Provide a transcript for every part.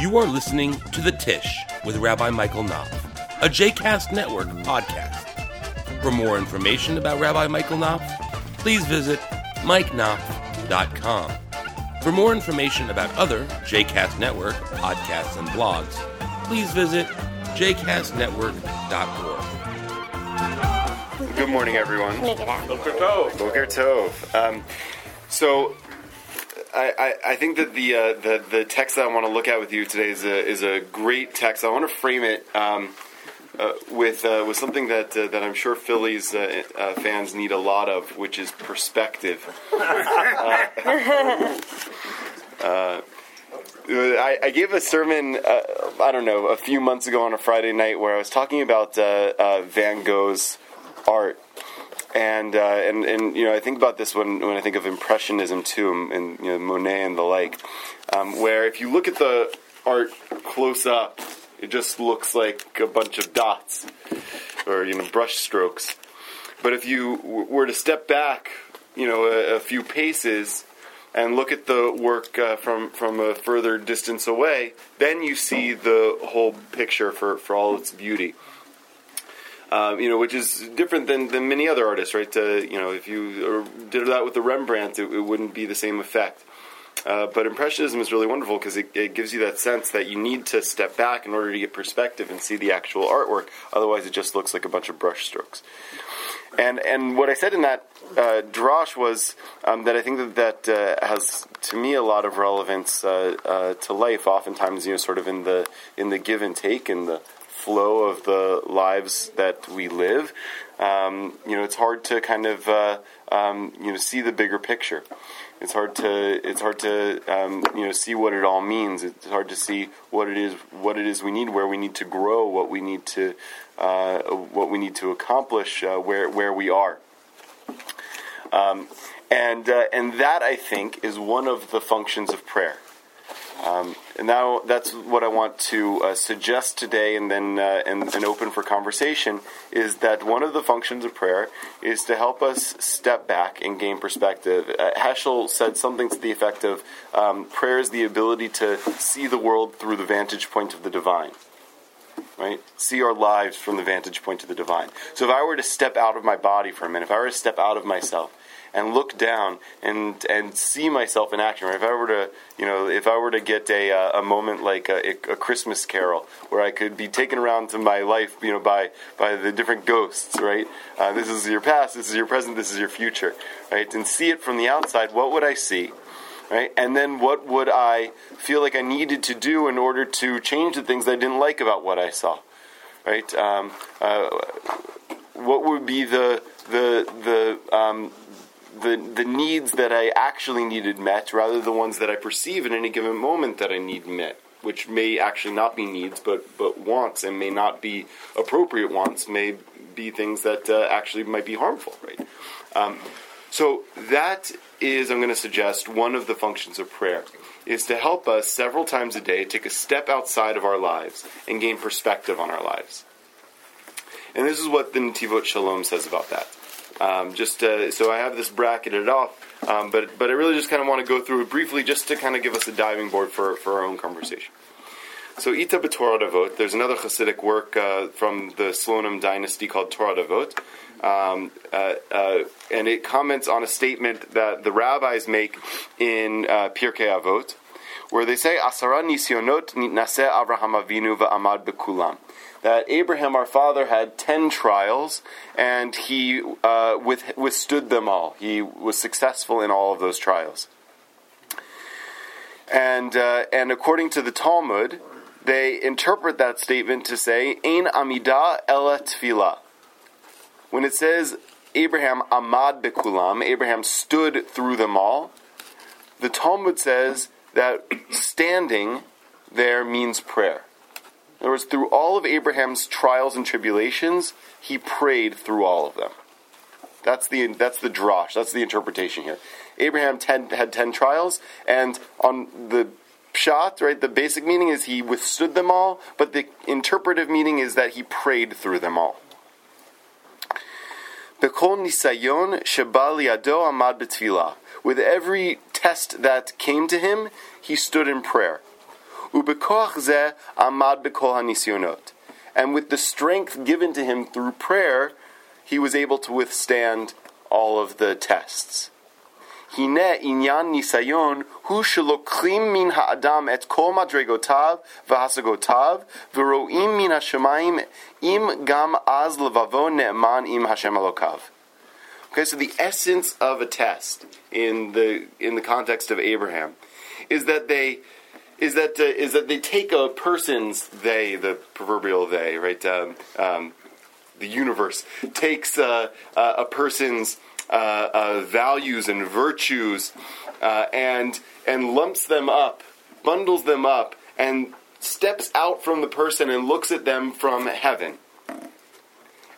You are listening to The Tish with Rabbi Michael Knopf, a JCast Network podcast. For more information about Rabbi Michael Knopf, please visit mikeknopf.com. For more information about other JCast Network podcasts and blogs, please visit jcastnetwork.org. Good morning, everyone. Boker Tov. Boker Tov. Um, so, I, I, think that the, uh, the the text that I want to look at with you today is a, is a great text. I want to frame it um, uh, with uh, with something that uh, that I'm sure Phillies uh, uh, fans need a lot of, which is perspective. I, I gave a sermon, I don't know, a few months ago on a Friday night where I was talking about Van Gogh's art. And, uh, and and you know I think about this when, when I think of impressionism too, and you know Monet and the like, um, where if you look at the art close up, it just looks like a bunch of dots or you know brush strokes. But if you w- were to step back, you know a, a few paces, and look at the work uh, from from a further distance away, then you see the whole picture for, for all its beauty. Uh, you know, which is different than, than many other artists, right? You know, if you uh, did that with the Rembrandt, it, it wouldn't be the same effect. Uh, but Impressionism is really wonderful because it, it gives you that sense that you need to step back in order to get perspective and see the actual artwork. Otherwise, it just looks like a bunch of brush strokes. And and what I said in that uh, drosh was um, that I think that that uh, has to me a lot of relevance uh, to life. Oftentimes, you know, sort of in the in the give and take and the flow of the lives that we live. Um, you know, it's hard to kind of uh, um, you know see the bigger picture. It's hard to it's hard to um, you know see what it all means. It's hard to see what it is what it is we need, where we need to grow, what we need to uh, what we need to accomplish, uh, where where we are. Um, and uh, and that I think is one of the functions of prayer. And now that's what I want to uh, suggest today, and then uh, and, and open for conversation. Is that one of the functions of prayer is to help us step back and gain perspective. Uh, Heschel said something to the effect of um, prayer is the ability to see the world through the vantage point of the divine. Right? See our lives from the vantage point of the divine. So if I were to step out of my body for a minute, if I were to step out of myself and look down and and see myself in action. Right? If I were to, you know, if I were to get a uh, a moment like a, a Christmas Carol, where I could be taken around to my life, you know, by by the different ghosts, right? Uh, this is your past, this is your present, this is your future, right? And see it from the outside. What would I see? Right? And then what would I feel like I needed to do in order to change the things I didn't like about what I saw? Right? Um, uh, what would be the the the um, the the needs that I actually needed met, rather than the ones that I perceive in any given moment that I need met, which may actually not be needs, but but wants, and may not be appropriate wants, may be things that uh, actually might be harmful, right? Um, so that is, I'm going to suggest, one of the functions of prayer is to help us several times a day take a step outside of our lives and gain perspective on our lives. And this is what the Netivot Shalom says about that. Um, just uh, so I have this bracketed off, um, but but I really just kind of want to go through it briefly, just to kind of give us a diving board for for our own conversation. So Ita b'Torat Avot. There's another Hasidic work uh, from the Slonim dynasty called Torat Avot, um, uh, uh, and it comments on a statement that the rabbis make in uh, Pirkei Avot, where they say Asara nisyonot nitnaseh Avraham Avinu va'amad bekulam that Abraham, our father, had ten trials, and he uh, with, withstood them all. He was successful in all of those trials. And uh, and according to the Talmud, they interpret that statement to say "Ein amida ela tefillah." When it says Abraham amad bekulam, Abraham stood through them all. The Talmud says that standing there means prayer. In other words, through all of Abraham's trials and tribulations, he prayed through all of them. That's the that's the drosh. That's the interpretation here. Abraham ten, had ten trials, and on the pshat, right, the basic meaning is he withstood them all, but the interpretive meaning is that he prayed through them all. With every test that came to him, he stood in prayer. Ubekoch ze amad bekol hanisyonot. And with the strength given to him through prayer, he was able to withstand all of the tests. הנה עניין ניסיון הוא שלוקחים מן האדם את כל מדרגותיו והשגותיו ורואים מן השמיים אם גם אז לבבו נאמן עם השם אלוקיו. Okay, so the essence of a test in the in the context of Abraham is that they is that uh, is that they take a person's they the proverbial they right um, um, the universe takes uh, uh, a person's uh, uh, values and virtues uh, and and lumps them up, bundles them up, and steps out from the person and looks at them from heaven.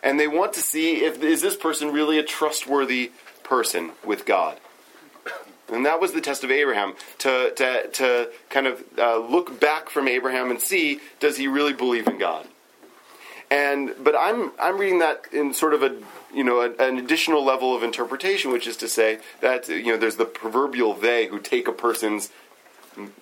And they want to see if is this person really a trustworthy person with God. And that was the test of Abraham to, to, to kind of uh, look back from Abraham and see does he really believe in God. And but I'm I'm reading that in sort of a you know a, an additional level of interpretation, which is to say that you know there's the proverbial they who take a person's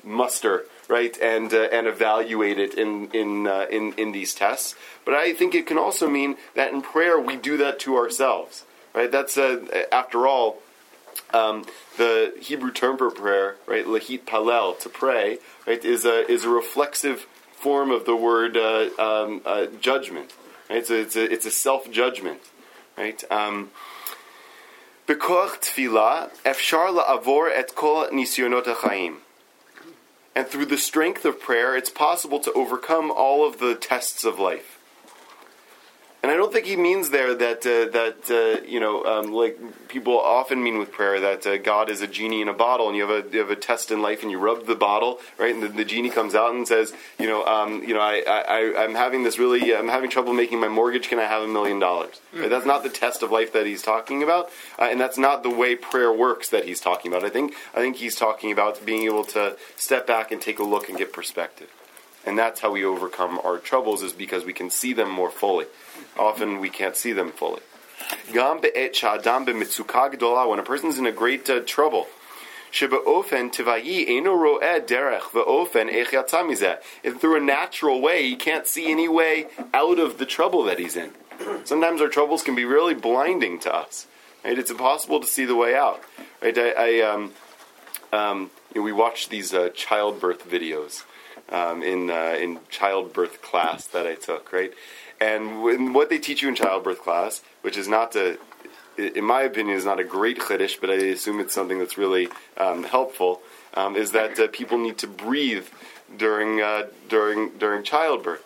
muster right and uh, and evaluate it in in uh, in in these tests. But I think it can also mean that in prayer we do that to ourselves, right? That's uh, after all. Um, the Hebrew term for prayer, right, lahit palel, to pray, right, is a is a reflexive form of the word uh, um, uh, judgment. Right? So it's a, it's a self judgment. Right? Um, Bekoch tefillah, efshar la'avor et kol nisyonot ha'chaim. And through the strength of prayer, it's possible to overcome all of the tests of life. And I don't think he means there that uh, that uh, you know, um, like people often mean with prayer that uh, God is a genie in a bottle, and you have a you have a test in life, and you rub the bottle, right, and the, the genie comes out and says, you know, um, you know, I, I I'm having this really, I'm having trouble making my mortgage. Can I have a million dollars? That's not the test of life that he's talking about, uh, and that's not the way prayer works that he's talking about. I think I think he's talking about being able to step back and take a look and get perspective. And that's how we overcome our troubles is because we can see them more fully. Often we can't see them fully. When a person's in a great uh, trouble, if through a natural way he can't see any way out of the trouble that he's in. Sometimes our troubles can be really blinding to us. Right? It's impossible to see the way out. Right? I, I um, um, you know, we watch these uh, childbirth videos um, in uh, in childbirth class that I took, right? And when, what they teach you in childbirth class, which is not to, in my opinion, is not a great chiddush, but I assume it's something that's really um, helpful, um, is that uh, people need to breathe during uh, during during childbirth.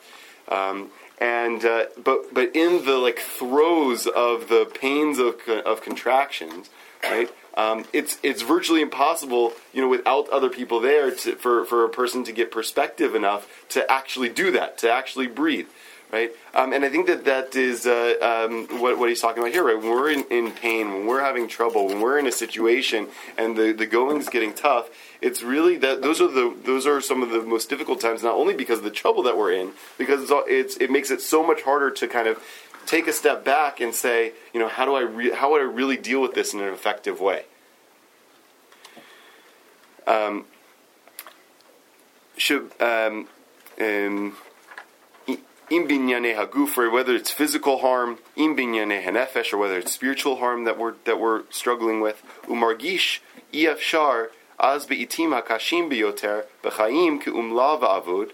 Um, and uh, but but in the like throes of the pains of, of contractions, right? Um, it's it's virtually impossible, you know, without other people there, to, for for a person to get perspective enough to actually do that, to actually breathe, right? Um, and I think that that is uh, um, what what he's talking about here, right? When we're in, in pain, when we're having trouble, when we're in a situation and the the going's getting tough, it's really that those are the those are some of the most difficult times. Not only because of the trouble that we're in, because it's, it's it makes it so much harder to kind of take a step back and say, you know, how do I re- how would I really deal with this in an effective way? Um, um, um, in whether it's physical harm, binyane hanefesh, or whether it's spiritual harm that we're that we're struggling with, umargish iafshar az beitim hakashim biyoter b'chaim ki umla va'avud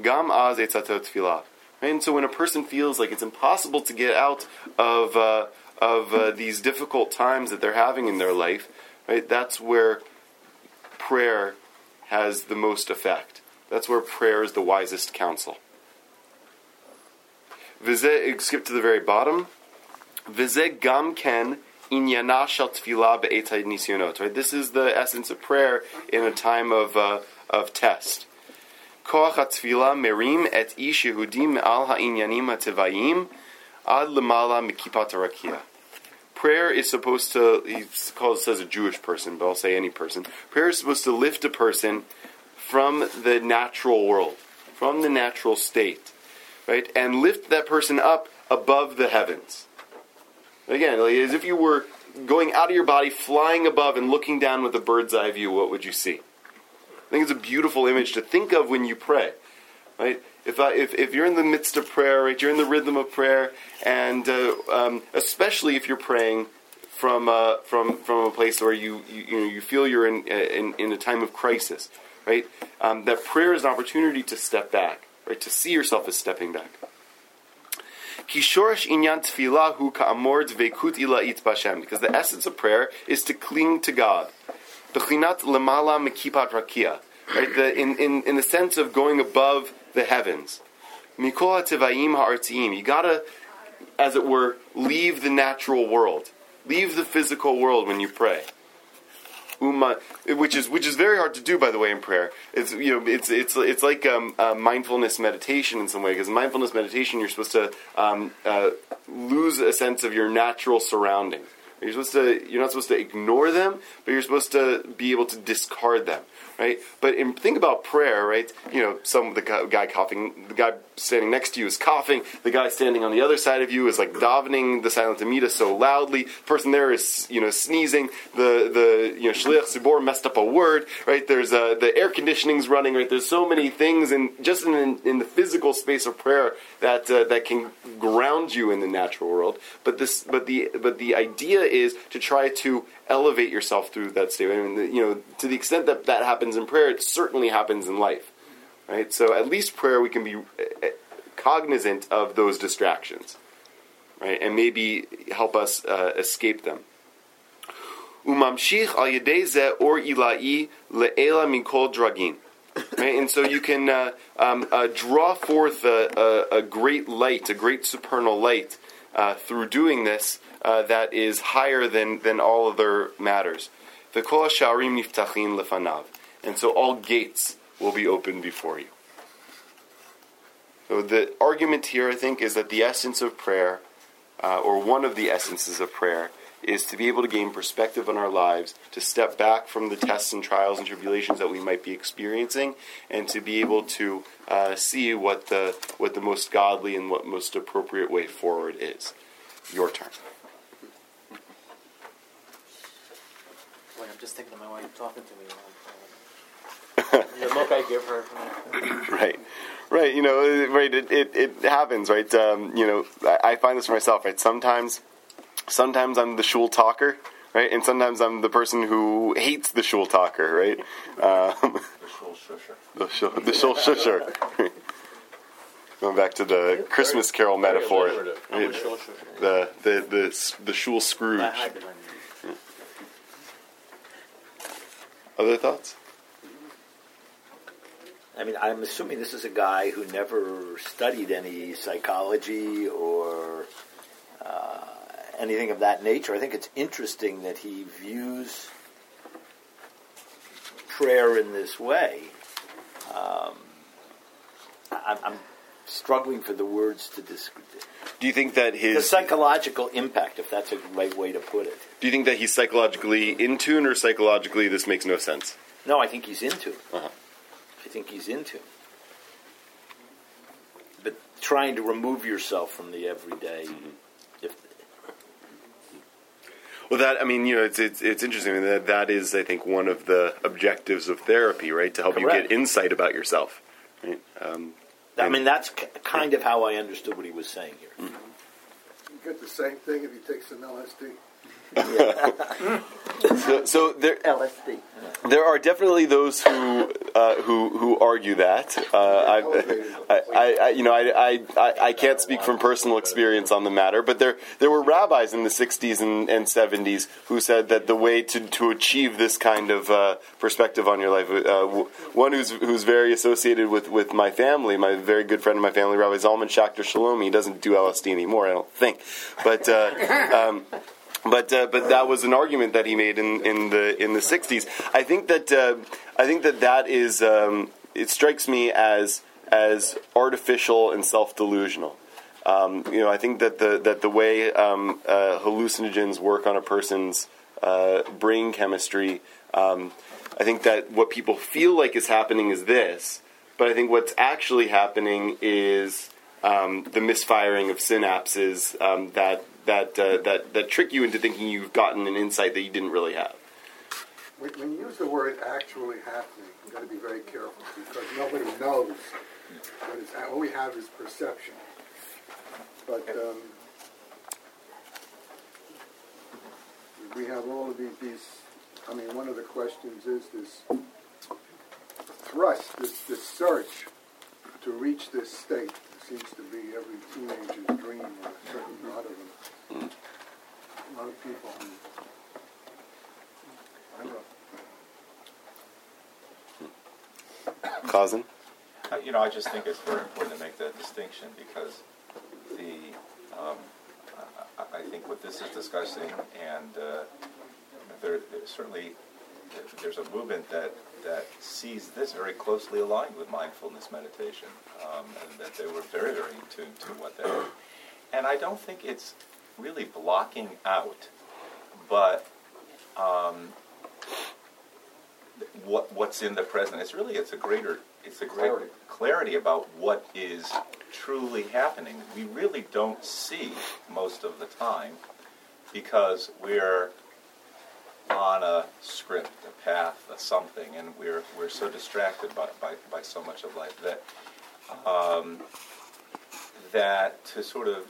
gam az etzatot tefillah. And so when a person feels like it's impossible to get out of, uh, of uh, these difficult times that they're having in their life, right, that's where prayer has the most effect. That's where prayer is the wisest counsel. Vize, skip to the very bottom. Vize gam ken inyana shel be'etay nisyonot. This is the essence of prayer in a time of uh, of test. Koach HaTfilah merim et ish Yehudim al ha'inyanim ha'tevayim ad lemala mikipat. Prayer is supposed to, he calls, says a Jewish person, but I'll say any person. Prayer is supposed to lift a person from the natural world, from the natural state, right? And lift that person up above the heavens. Again, like, as if you were going out of your body, flying above and looking down with a bird's eye view, what would you see? I think it's a beautiful image to think of when you pray, right? If, I, if, if you're in the midst of prayer, right, you're in the rhythm of prayer, and uh, um, especially if you're praying from, uh, from, from a place where you, you, you, know, you feel you're in, in, in a time of crisis, right? Um, that prayer is an opportunity to step back, right? To see yourself as stepping back. Kishorish inyan tefillah hu ka'amor dveikut ila'it b'Hashem. Because the essence of prayer is to cling to God. Mekipat. Right? The, in, in, in the sense of going above the heavens. Mikol ha'tevayim. You gotta, as it were, leave the natural world. Leave the physical world when you pray. Uma, which is which is very hard to do, by the way, in prayer. It's you know it's it's it's like um, uh, mindfulness meditation in some way because mindfulness meditation you're supposed to um, uh, lose a sense of your natural surroundings. You're supposed to you're not supposed to ignore them, but you're supposed to be able to discard them right? But in, think about prayer, right? You know, some the guy coughing, the guy standing next to you is coughing. The guy standing on the other side of you is like davening the silent Amida so loudly. The person there is you know sneezing. The the you know shliach tzibur messed up a word, right? There's uh, the air conditioning's running, right? There's so many things, and just in, in the physical space of prayer that uh, that can ground you in the natural world. But this, but the but the idea is to try to elevate yourself through that state. I mean, you know, to the extent that that happens in prayer, it certainly happens in life, right? So at least prayer, we can be eh, eh, cognizant of those distractions, right, and maybe help us uh, escape them. Umamshich al yedeze or ilai le'ela minkol dragin. Right? And so you can uh, um, uh, draw forth a, a, a, great light, a great supernal light, uh, through doing this uh, that is higher than, than all other matters. Lefanav. And so all gates will be open before you. So the argument here, I think, is that the essence of prayer, uh, or one of the essences of prayer, is to be able to gain perspective on our lives, to step back from the tests and trials and tribulations that we might be experiencing, and to be able to uh, see what the what the most godly and what most appropriate way forward is. Your turn. Wait, I'm just thinking of my wife talking to me. the look I give her. right, right. You know, right. It it, it happens, right? Um, you know, I, I find this for myself, right? Sometimes, sometimes I'm the shul talker, right? And sometimes I'm the person who hates the shul talker, right? Um, the shul shusher. The shul, shusher. Going back to the Christmas Carol metaphor, right? the the the the shul Scrooge. Other thoughts? I mean, I'm assuming this is a guy who never studied any psychology or uh, anything of that nature. I think it's interesting that he views prayer in this way. Um, I, I'm struggling for the words to describe. Do you think that his the psychological impact, if that's a right way to put it? Do you think that he's psychologically in tune, or psychologically this makes no sense? No, I think he's into. Uh-huh. I think he's into. But trying to remove yourself from the everyday. Mm-hmm. If, well, that I mean, you know, it's it's, it's interesting I mean, that that is, I think, one of the objectives of therapy, right? To help Correct. you get insight about yourself. Right? Um, I mean, that's kind of how I understood what he was saying here. Mm-hmm. You get the same thing if you take some LSD. so, so, there, LSD. There are definitely those who uh, who who argue that. Uh, I, I, I, you know, I, I, I can't speak from personal experience on the matter, but there there were rabbis in the '60s and, and '70s who said that the way to, to achieve this kind of uh, perspective on your life, uh, one who's who's very associated with, with my family, my very good friend of my family, Rabbi Zalman Schachter Shalomi, he doesn't do LSD anymore, I don't think, but. Uh, um, but uh, but that was an argument that he made in, in the in the '60s. I think that uh, I think that that is um, it strikes me as as artificial and self delusional. Um, you know, I think that the that the way um, uh, hallucinogens work on a person's uh, brain chemistry. Um, I think that what people feel like is happening is this, but I think what's actually happening is um, the misfiring of synapses um, that that uh, that that trick you into thinking you've gotten an insight that you didn't really have. When, you use the word "actually happening," you've got to be very careful because nobody knows what is. All we have is perception. But um, we have all of these, these. I mean, one of the questions is this thrust, this, this search to reach this state. It seems to be every teenager's dream, or a certain lot of them. A lot of people. I don't know. Cousin? Uh, You know, I just think it's very important to make that distinction because the, um, I, I- I think what this is discussing and uh, there, there certainly, there's a movement that, that sees this very closely aligned with mindfulness meditation. Um, And that they were very, very in tune to what that is. And I don't think it's really blocking out, but um, what what's in the present. It's really it's a greater it's a great Clarity. clarity about what is truly happening. We really don't see most of the time because we're on a script, a path, a something, and we're we're so distracted by by, by so much of life that um, that to sort of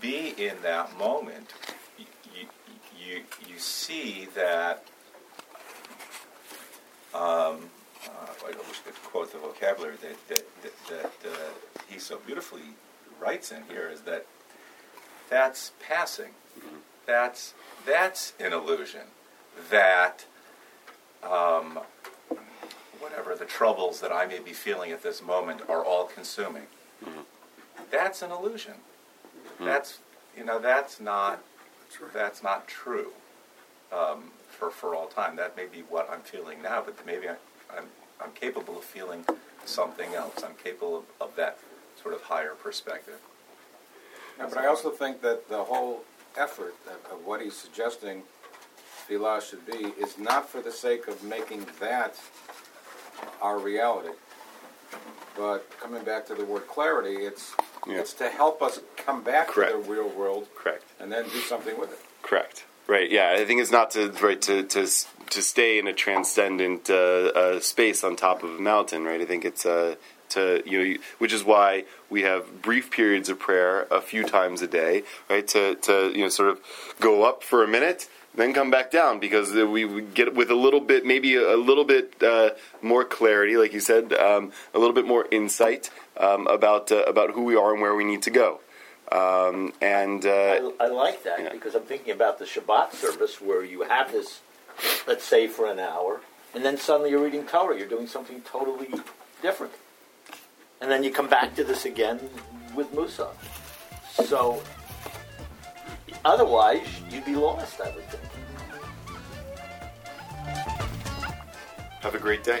be in that moment, you you you, see that um, uh, I wish I could quote the vocabulary that, that, that, that uh, he so beautifully writes in here is that that's passing. That's, that's an illusion. That um, whatever the troubles that I may be feeling at this moment are all consuming. That's an illusion. That's, you know, that's not, That's right. that's not true um, for, for all time. That may be what I'm feeling now, but maybe I, I'm, I'm capable of feeling something else. I'm capable of, of that sort of higher perspective. Yeah, but I also think that the whole effort of, of what he's suggesting Vilas should be is not for the sake of making that our reality. But coming back to the word clarity, it's Yeah. it's to help us come back Correct. to the real world Correct. and then do something with it. Correct. Right. Yeah. I think it's not to right to to to stay in a transcendent uh, uh, space on top of a mountain. Right. I think it's uh, to you know, which is why we have brief periods of prayer a few times a day. Right. To to you know sort of go up for a minute. Then come back down because we get with a little bit, maybe a, a little bit uh, more clarity, like you said, um, a little bit more insight um, about uh, about who we are and where we need to go. Um, and uh, I, I like that Yeah. because I'm thinking about the Shabbat service where you have this, let's say, for an hour, and then suddenly you're reading Torah. You're doing something totally different. And then you come back to this again with Musaf. So, otherwise, you'd be lost, I would think. have a great day.